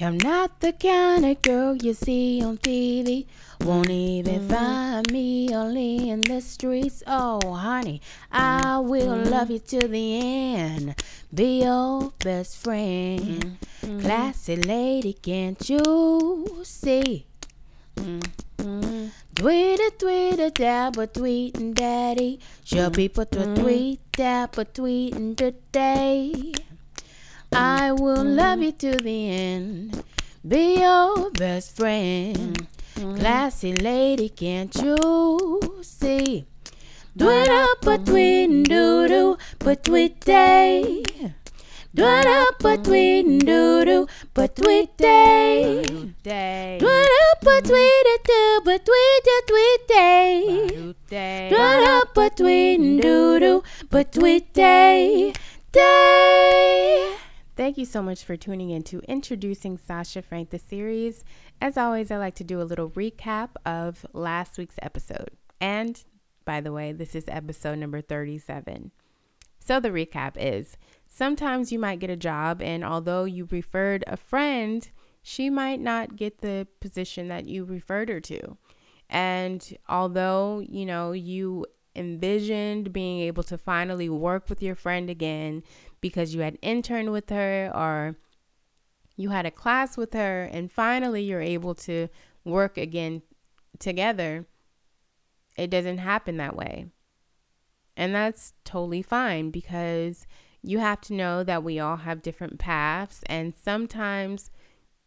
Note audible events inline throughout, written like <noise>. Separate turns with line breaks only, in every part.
I'm not the kind of girl you see on TV. Won't even mm. find me only in the streets. Oh, honey, I will mm. love you to the end. Be your best friend. Mm-hmm. Classy lady, can't you see? Mm-hmm. Tweet it, tweet it, dabba, tweeting daddy. Show mm-hmm. people to tweet, dabba, tweeting today. I will love you to the end. Be your best friend. Classy lady, can't you see? But tweet doo doo, but tweet day. But tweet doo doo, but tweet day. Up, but tweet it too, but tweet day. But tweet doo doo, but tweet day. Day. You so much for tuning in to Introducing Sasha Frank, the series. As always, I like to do a little recap of last week's episode. And by the way, this is episode number 37. So, the recap is sometimes you might get a job, and although you referred a friend, she might not get the position that you referred her to. And although, you know, you envisioned being able to finally work with your friend again because you had interned with her or you had a class with her and finally you're able to work again together, it doesn't happen that way. And that's totally fine because you have to know that we all have different paths and sometimes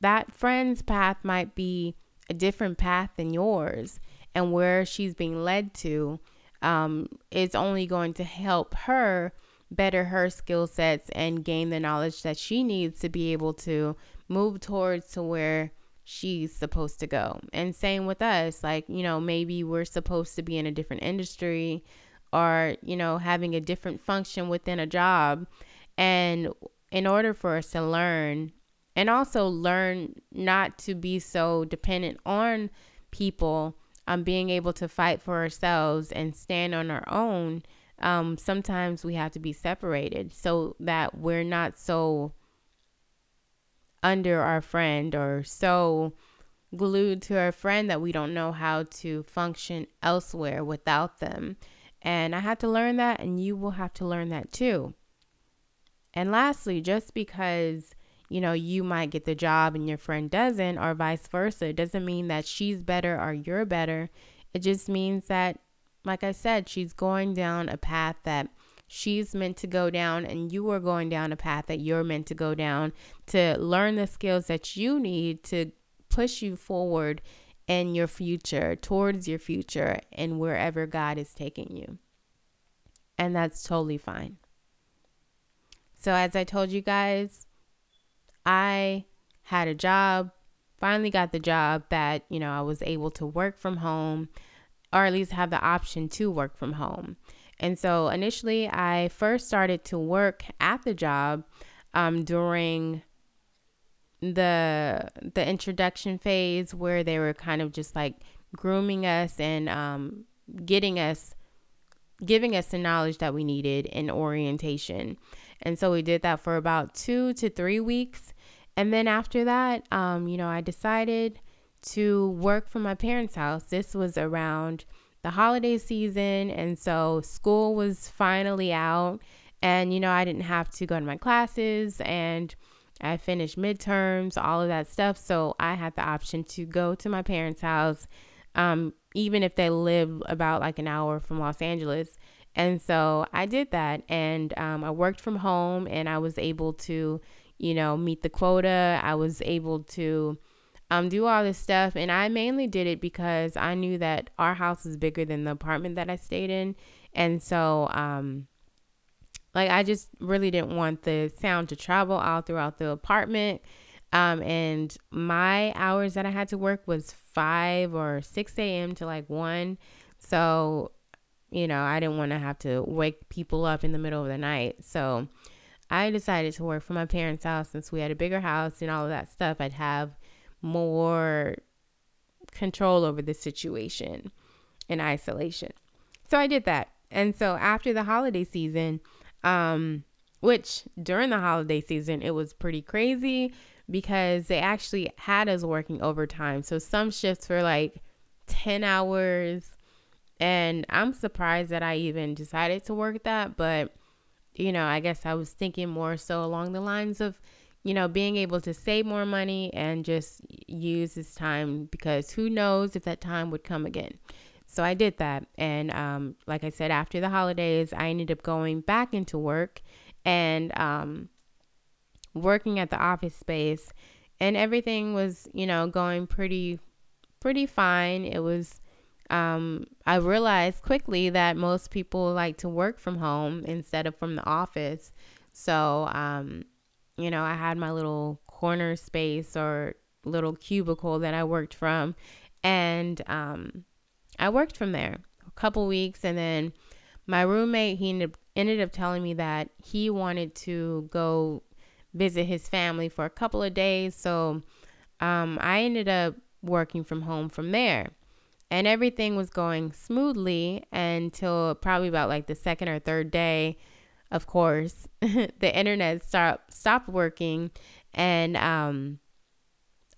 that friend's path might be a different path than yours and where she's being led to um, is only going to help her better her skill sets and gain the knowledge that she needs to be able to move towards to where she's supposed to go. And same with us, like, you know, maybe we're supposed to be in a different industry or, you know, having a different function within a job. And in order for us to learn and also learn not to be so dependent on people um, being able to fight for ourselves and stand on our own, um, sometimes we have to be separated so that we're not so under our friend or so glued to our friend that we don't know how to function elsewhere without them. And I had to learn that, and you will have to learn that too. And lastly, just because you know, you might get the job and your friend doesn't, or vice versa. Doesn't mean that she's better or you're better. It just means that, like I said, she's going down a path that she's meant to go down, and you are going down a path that you're meant to go down to learn the skills that you need to push you forward in your future, towards your future, and wherever God is taking you. And that's totally fine. So, as I told you guys, I had a job, finally got the job that, you know, I was able to work from home or at least have the option to work from home. And so initially, I first started to work at the job um, during the the introduction phase where they were kind of just like grooming us and um, getting us giving us the knowledge that we needed in orientation and so we did that for about two to three weeks and then after that, um, you know, I decided to work from my parents' house. This was around the holiday season. And so school was finally out. And, you know, I didn't have to go to my classes and I finished midterms, all of that stuff. So I had the option to go to my parents' house, um, even if they live about like an hour from Los Angeles. And so I did that. And um, I worked from home and I was able to you know, meet the quota. I was able to um, do all this stuff. And I mainly did it because I knew that our house is bigger than the apartment that I stayed in. And so, um, like, I just really didn't want the sound to travel all throughout the apartment. Um, and my hours that I had to work was 5 or 6 a.m. to like 1. So, you know, I didn't want to have to wake people up in the middle of the night. So, I decided to work from my parents' house since we had a bigger house and all of that stuff. I'd have more control over the situation in isolation. So I did that. And so after the holiday season, um, which during the holiday season, it was pretty crazy because they actually had us working overtime. So some shifts were like 10 hours. And I'm surprised that I even decided to work that. But, you know, I guess I was thinking more so along the lines of, you know, being able to save more money and just use this time because who knows if that time would come again. So I did that. And um, like I said, after the holidays, I ended up going back into work and um, working at the office space. And everything was, you know, going pretty, pretty fine. It was, um, I realized quickly that most people like to work from home instead of from the office. So, um, you know, I had my little corner space or little cubicle that I worked from. And um, I worked from there a couple weeks. And then my roommate, he ended, ended up telling me that he wanted to go visit his family for a couple of days. So um, I ended up working from home from there. And everything was going smoothly until probably about like the second or third day of course, <laughs> the internet stopped stopped working, and um,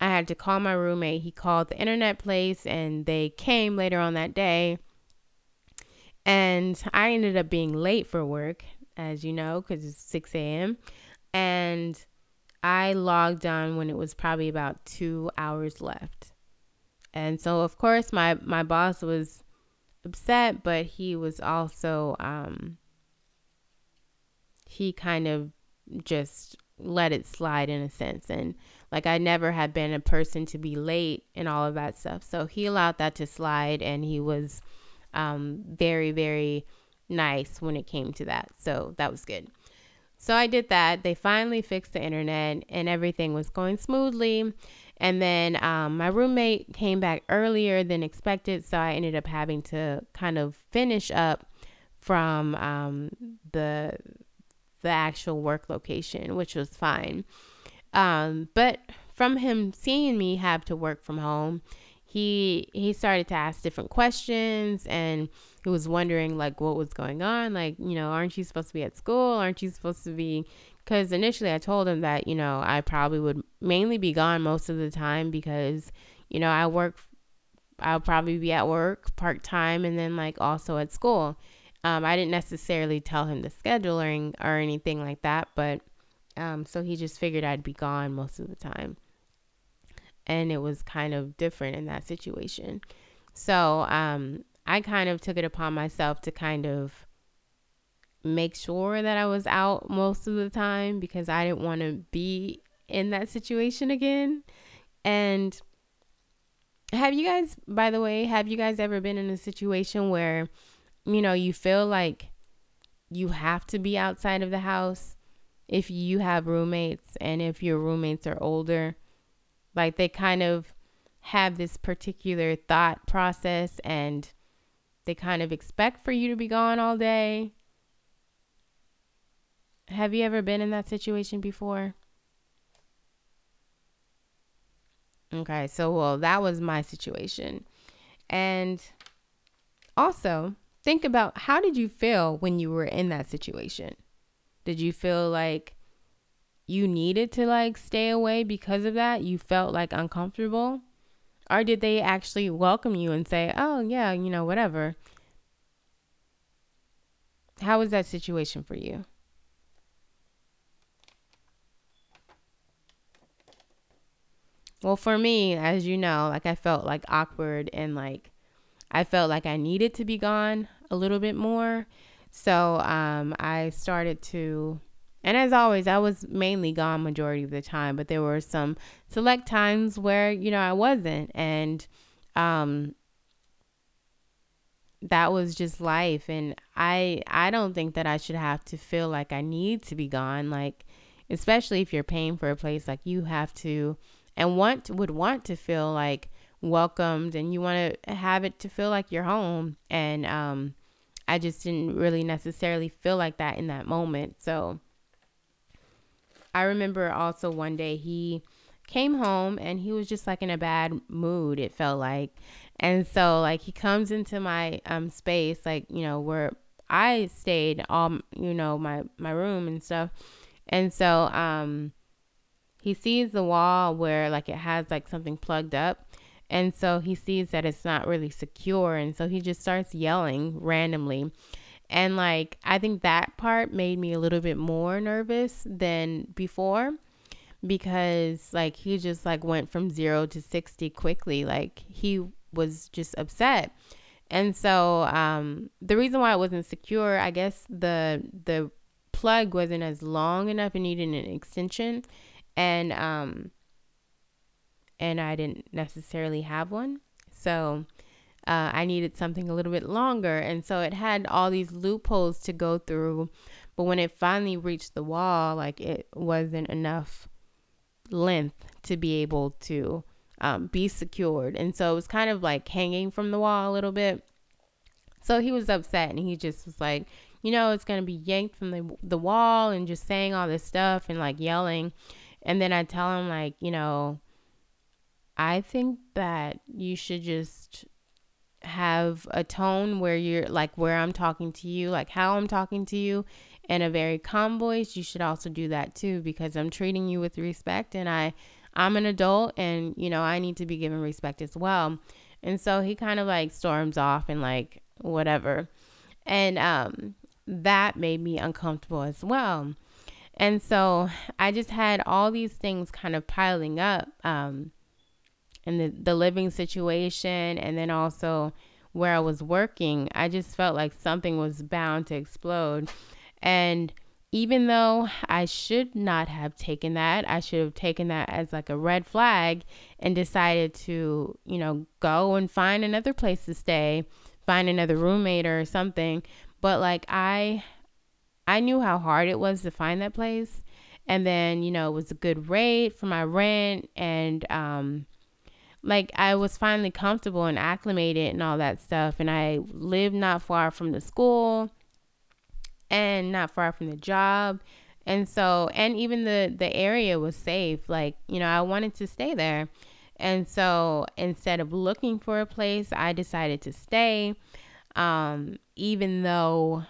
I had to call my roommate. He called the internet place, and they came later on that day. And I ended up being late for work, as you know, because it's 6 a.m. And I logged on when it was probably about two hours left. And so, of course, my, my boss was upset, but he was also um, he kind of just let it slide in a sense. And like I never had been a person to be late and all of that stuff. So he allowed that to slide and he was um, very, very nice when it came to that. So that was good. So I did that. They finally fixed the internet and everything was going smoothly. And then um, my roommate came back earlier than expected. So I ended up having to kind of finish up from um, the the actual work location, which was fine. Um, but from him seeing me have to work from home, he he started to ask different questions and he was wondering like what was going on? Like you know aren't you supposed to be at school? Aren't you supposed to be because initially i told him that you know i probably would mainly be gone most of the time because you know i work i'll probably be at work part-time and then like also at school um, I didn't necessarily tell him the scheduling or anything like that, but um, so he just figured I'd be gone most of the time. And it was kind of different in that situation. So um, I kind of took it upon myself to kind of make sure that I was out most of the time because I didn't want to be in that situation again. And have you guys, by the way, have you guys ever been in a situation where you know, you feel like you have to be outside of the house if you have roommates and if your roommates are older. Like they kind of have this particular thought process and they kind of expect for you to be gone all day. Have you ever been in that situation before? Okay, so well, that was my situation. And also, think about how did you feel when you were in that situation? Did you feel like you needed to like stay away because of that? You felt like uncomfortable? Or did they actually welcome you and say, "Oh, yeah, you know, whatever." How was that situation for you? Well, for me, as you know, like I felt like awkward and like I felt like I needed to be gone a little bit more. So um, I started to, and as always, I was mainly gone majority of the time, but there were some select times where, you know, I wasn't. And um, that was just life. And I, I don't think that I should have to feel like I need to be gone. Like, especially if you're paying for a place, like you have to, and want, would want to feel like, welcomed and you want to have it to feel like you're home and um I just didn't really necessarily feel like that in that moment. So I remember also one day he came home and he was just like in a bad mood it felt like and so like he comes into my um space like you know where i stayed all you know my my room and stuff and so um he sees the wall where like it has like something plugged up. And so he sees that it's not really secure. And so he just starts yelling randomly. And like, I think that part made me a little bit more nervous than before because like he just like went from zero to 60 quickly. Like he was just upset. And so um, the reason why it wasn't secure, I guess the the plug wasn't as long enough. It needed an extension, and um, and I didn't necessarily have one. So uh, I needed something a little bit longer, and so it had all these loopholes to go through. But when it finally reached the wall, like it wasn't enough length to be able to um, be secured. And so it was kind of like hanging from the wall a little bit. So he was upset and he just was like, you know, it's going to be yanked from the, the wall and just saying all this stuff and like yelling. And then I tell him, like, you know, I think that you should just have a tone where you're like where I'm talking to you, like how I'm talking to you in a very calm voice. You should also do that too because I'm treating you with respect and I I'm an adult and, you know, I need to be given respect as well. And so he kind of like storms off and like whatever. And um, that made me uncomfortable as well. And so I just had all these things kind of piling up um, in the, the living situation and then also where I was working. I just felt like something was bound to explode. And even though I should not have taken that, I should have taken that as like a red flag and decided to, you know, go and find another place to stay, find another roommate or something. But like I I knew how hard it was to find that place. And then, you know, it was a good rate for my rent and um like I was finally comfortable and acclimated and all that stuff and I lived not far from the school and not far from the job. And so, and even the the area was safe. Like, you know, I wanted to stay there. And so, instead of looking for a place, I decided to stay um even though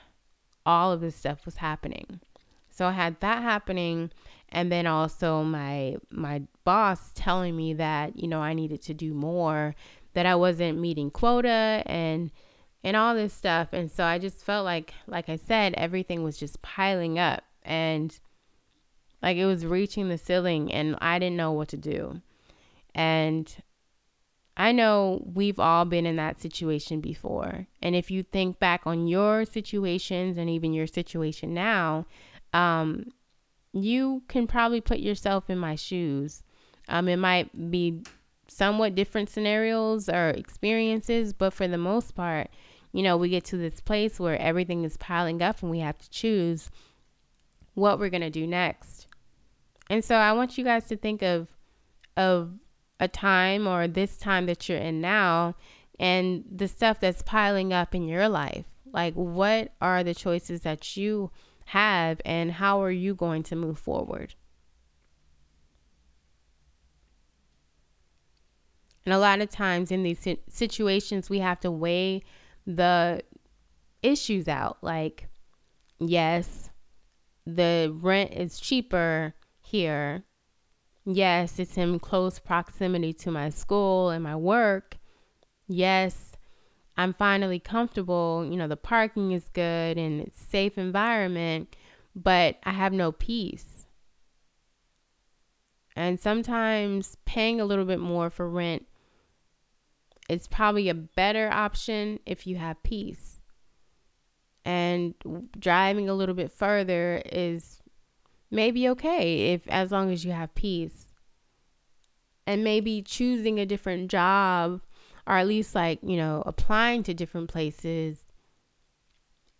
all of this stuff was happening. So I had that happening and then also my my boss telling me that, you know, I needed to do more, that I wasn't meeting quota and and all this stuff. And so I just felt like, like I said, everything was just piling up and like it was reaching the ceiling and I didn't know what to do. And I know we've all been in that situation before. And if you think back on your situations and even your situation now, um, you can probably put yourself in my shoes. Um, it might be somewhat different scenarios or experiences, but for the most part, you know, we get to this place where everything is piling up and we have to choose what we're going to do next. And so I want you guys to think of of a time or this time that you're in now and the stuff that's piling up in your life. Like what are the choices that you have and how are you going to move forward? And a lot of times in these situations, we have to weigh the issues out. Like, yes, the rent is cheaper here. Yes, it's in close proximity to my school and my work. Yes, I'm finally comfortable. You know, the parking is good and it's safe environment, but I have no peace. And sometimes paying a little bit more for rent it's probably a better option if you have peace. And driving a little bit further is maybe okay if as long as you have peace. And maybe choosing a different job or at least like, you know, applying to different places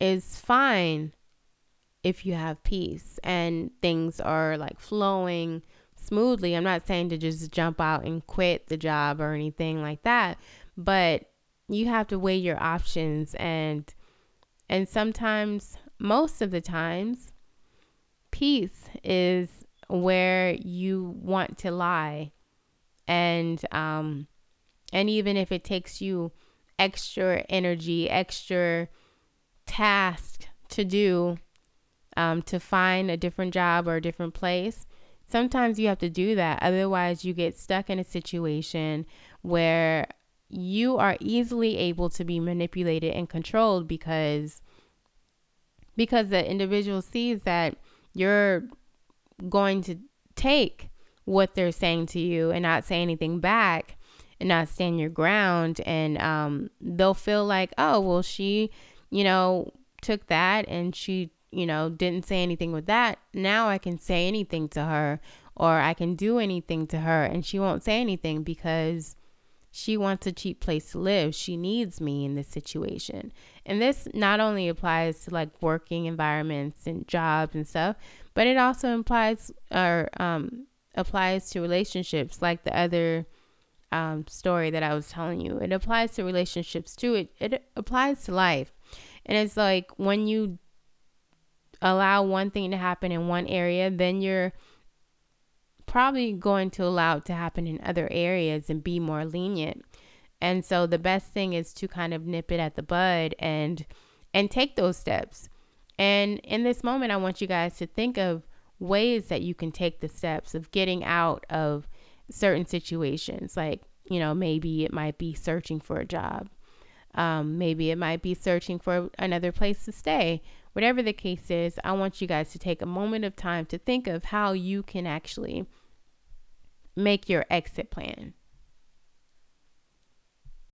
is fine if you have peace and things are like flowing smoothly. I'm not saying to just jump out and quit the job or anything like that, but you have to weigh your options and and sometimes most of the times peace is where you want to lie and um and even if it takes you extra energy extra task to do um, to find a different job or a different place sometimes you have to do that. Otherwise, you get stuck in a situation where you are easily able to be manipulated and controlled because because the individual sees that you're going to take what they're saying to you and not say anything back and not stand your ground and um, they'll feel like oh well she you know took that and she you know didn't say anything with that now i can say anything to her or i can do anything to her and she won't say anything because she wants a cheap place to live. She needs me in this situation. And this not only applies to like working environments and jobs and stuff, but it also implies or um, applies to relationships like the other um, story that I was telling you. It applies to relationships too. It, it applies to life. And it's like when you allow one thing to happen in one area, then you're probably going to allow it to happen in other areas and be more lenient. And so the best thing is to kind of nip it at the bud and and take those steps. And in this moment I want you guys to think of ways that you can take the steps of getting out of certain situations. Like, you know, maybe it might be searching for a job. Um, maybe it might be searching for another place to stay. Whatever the case is, I want you guys to take a moment of time to think of how you can actually make your exit plan.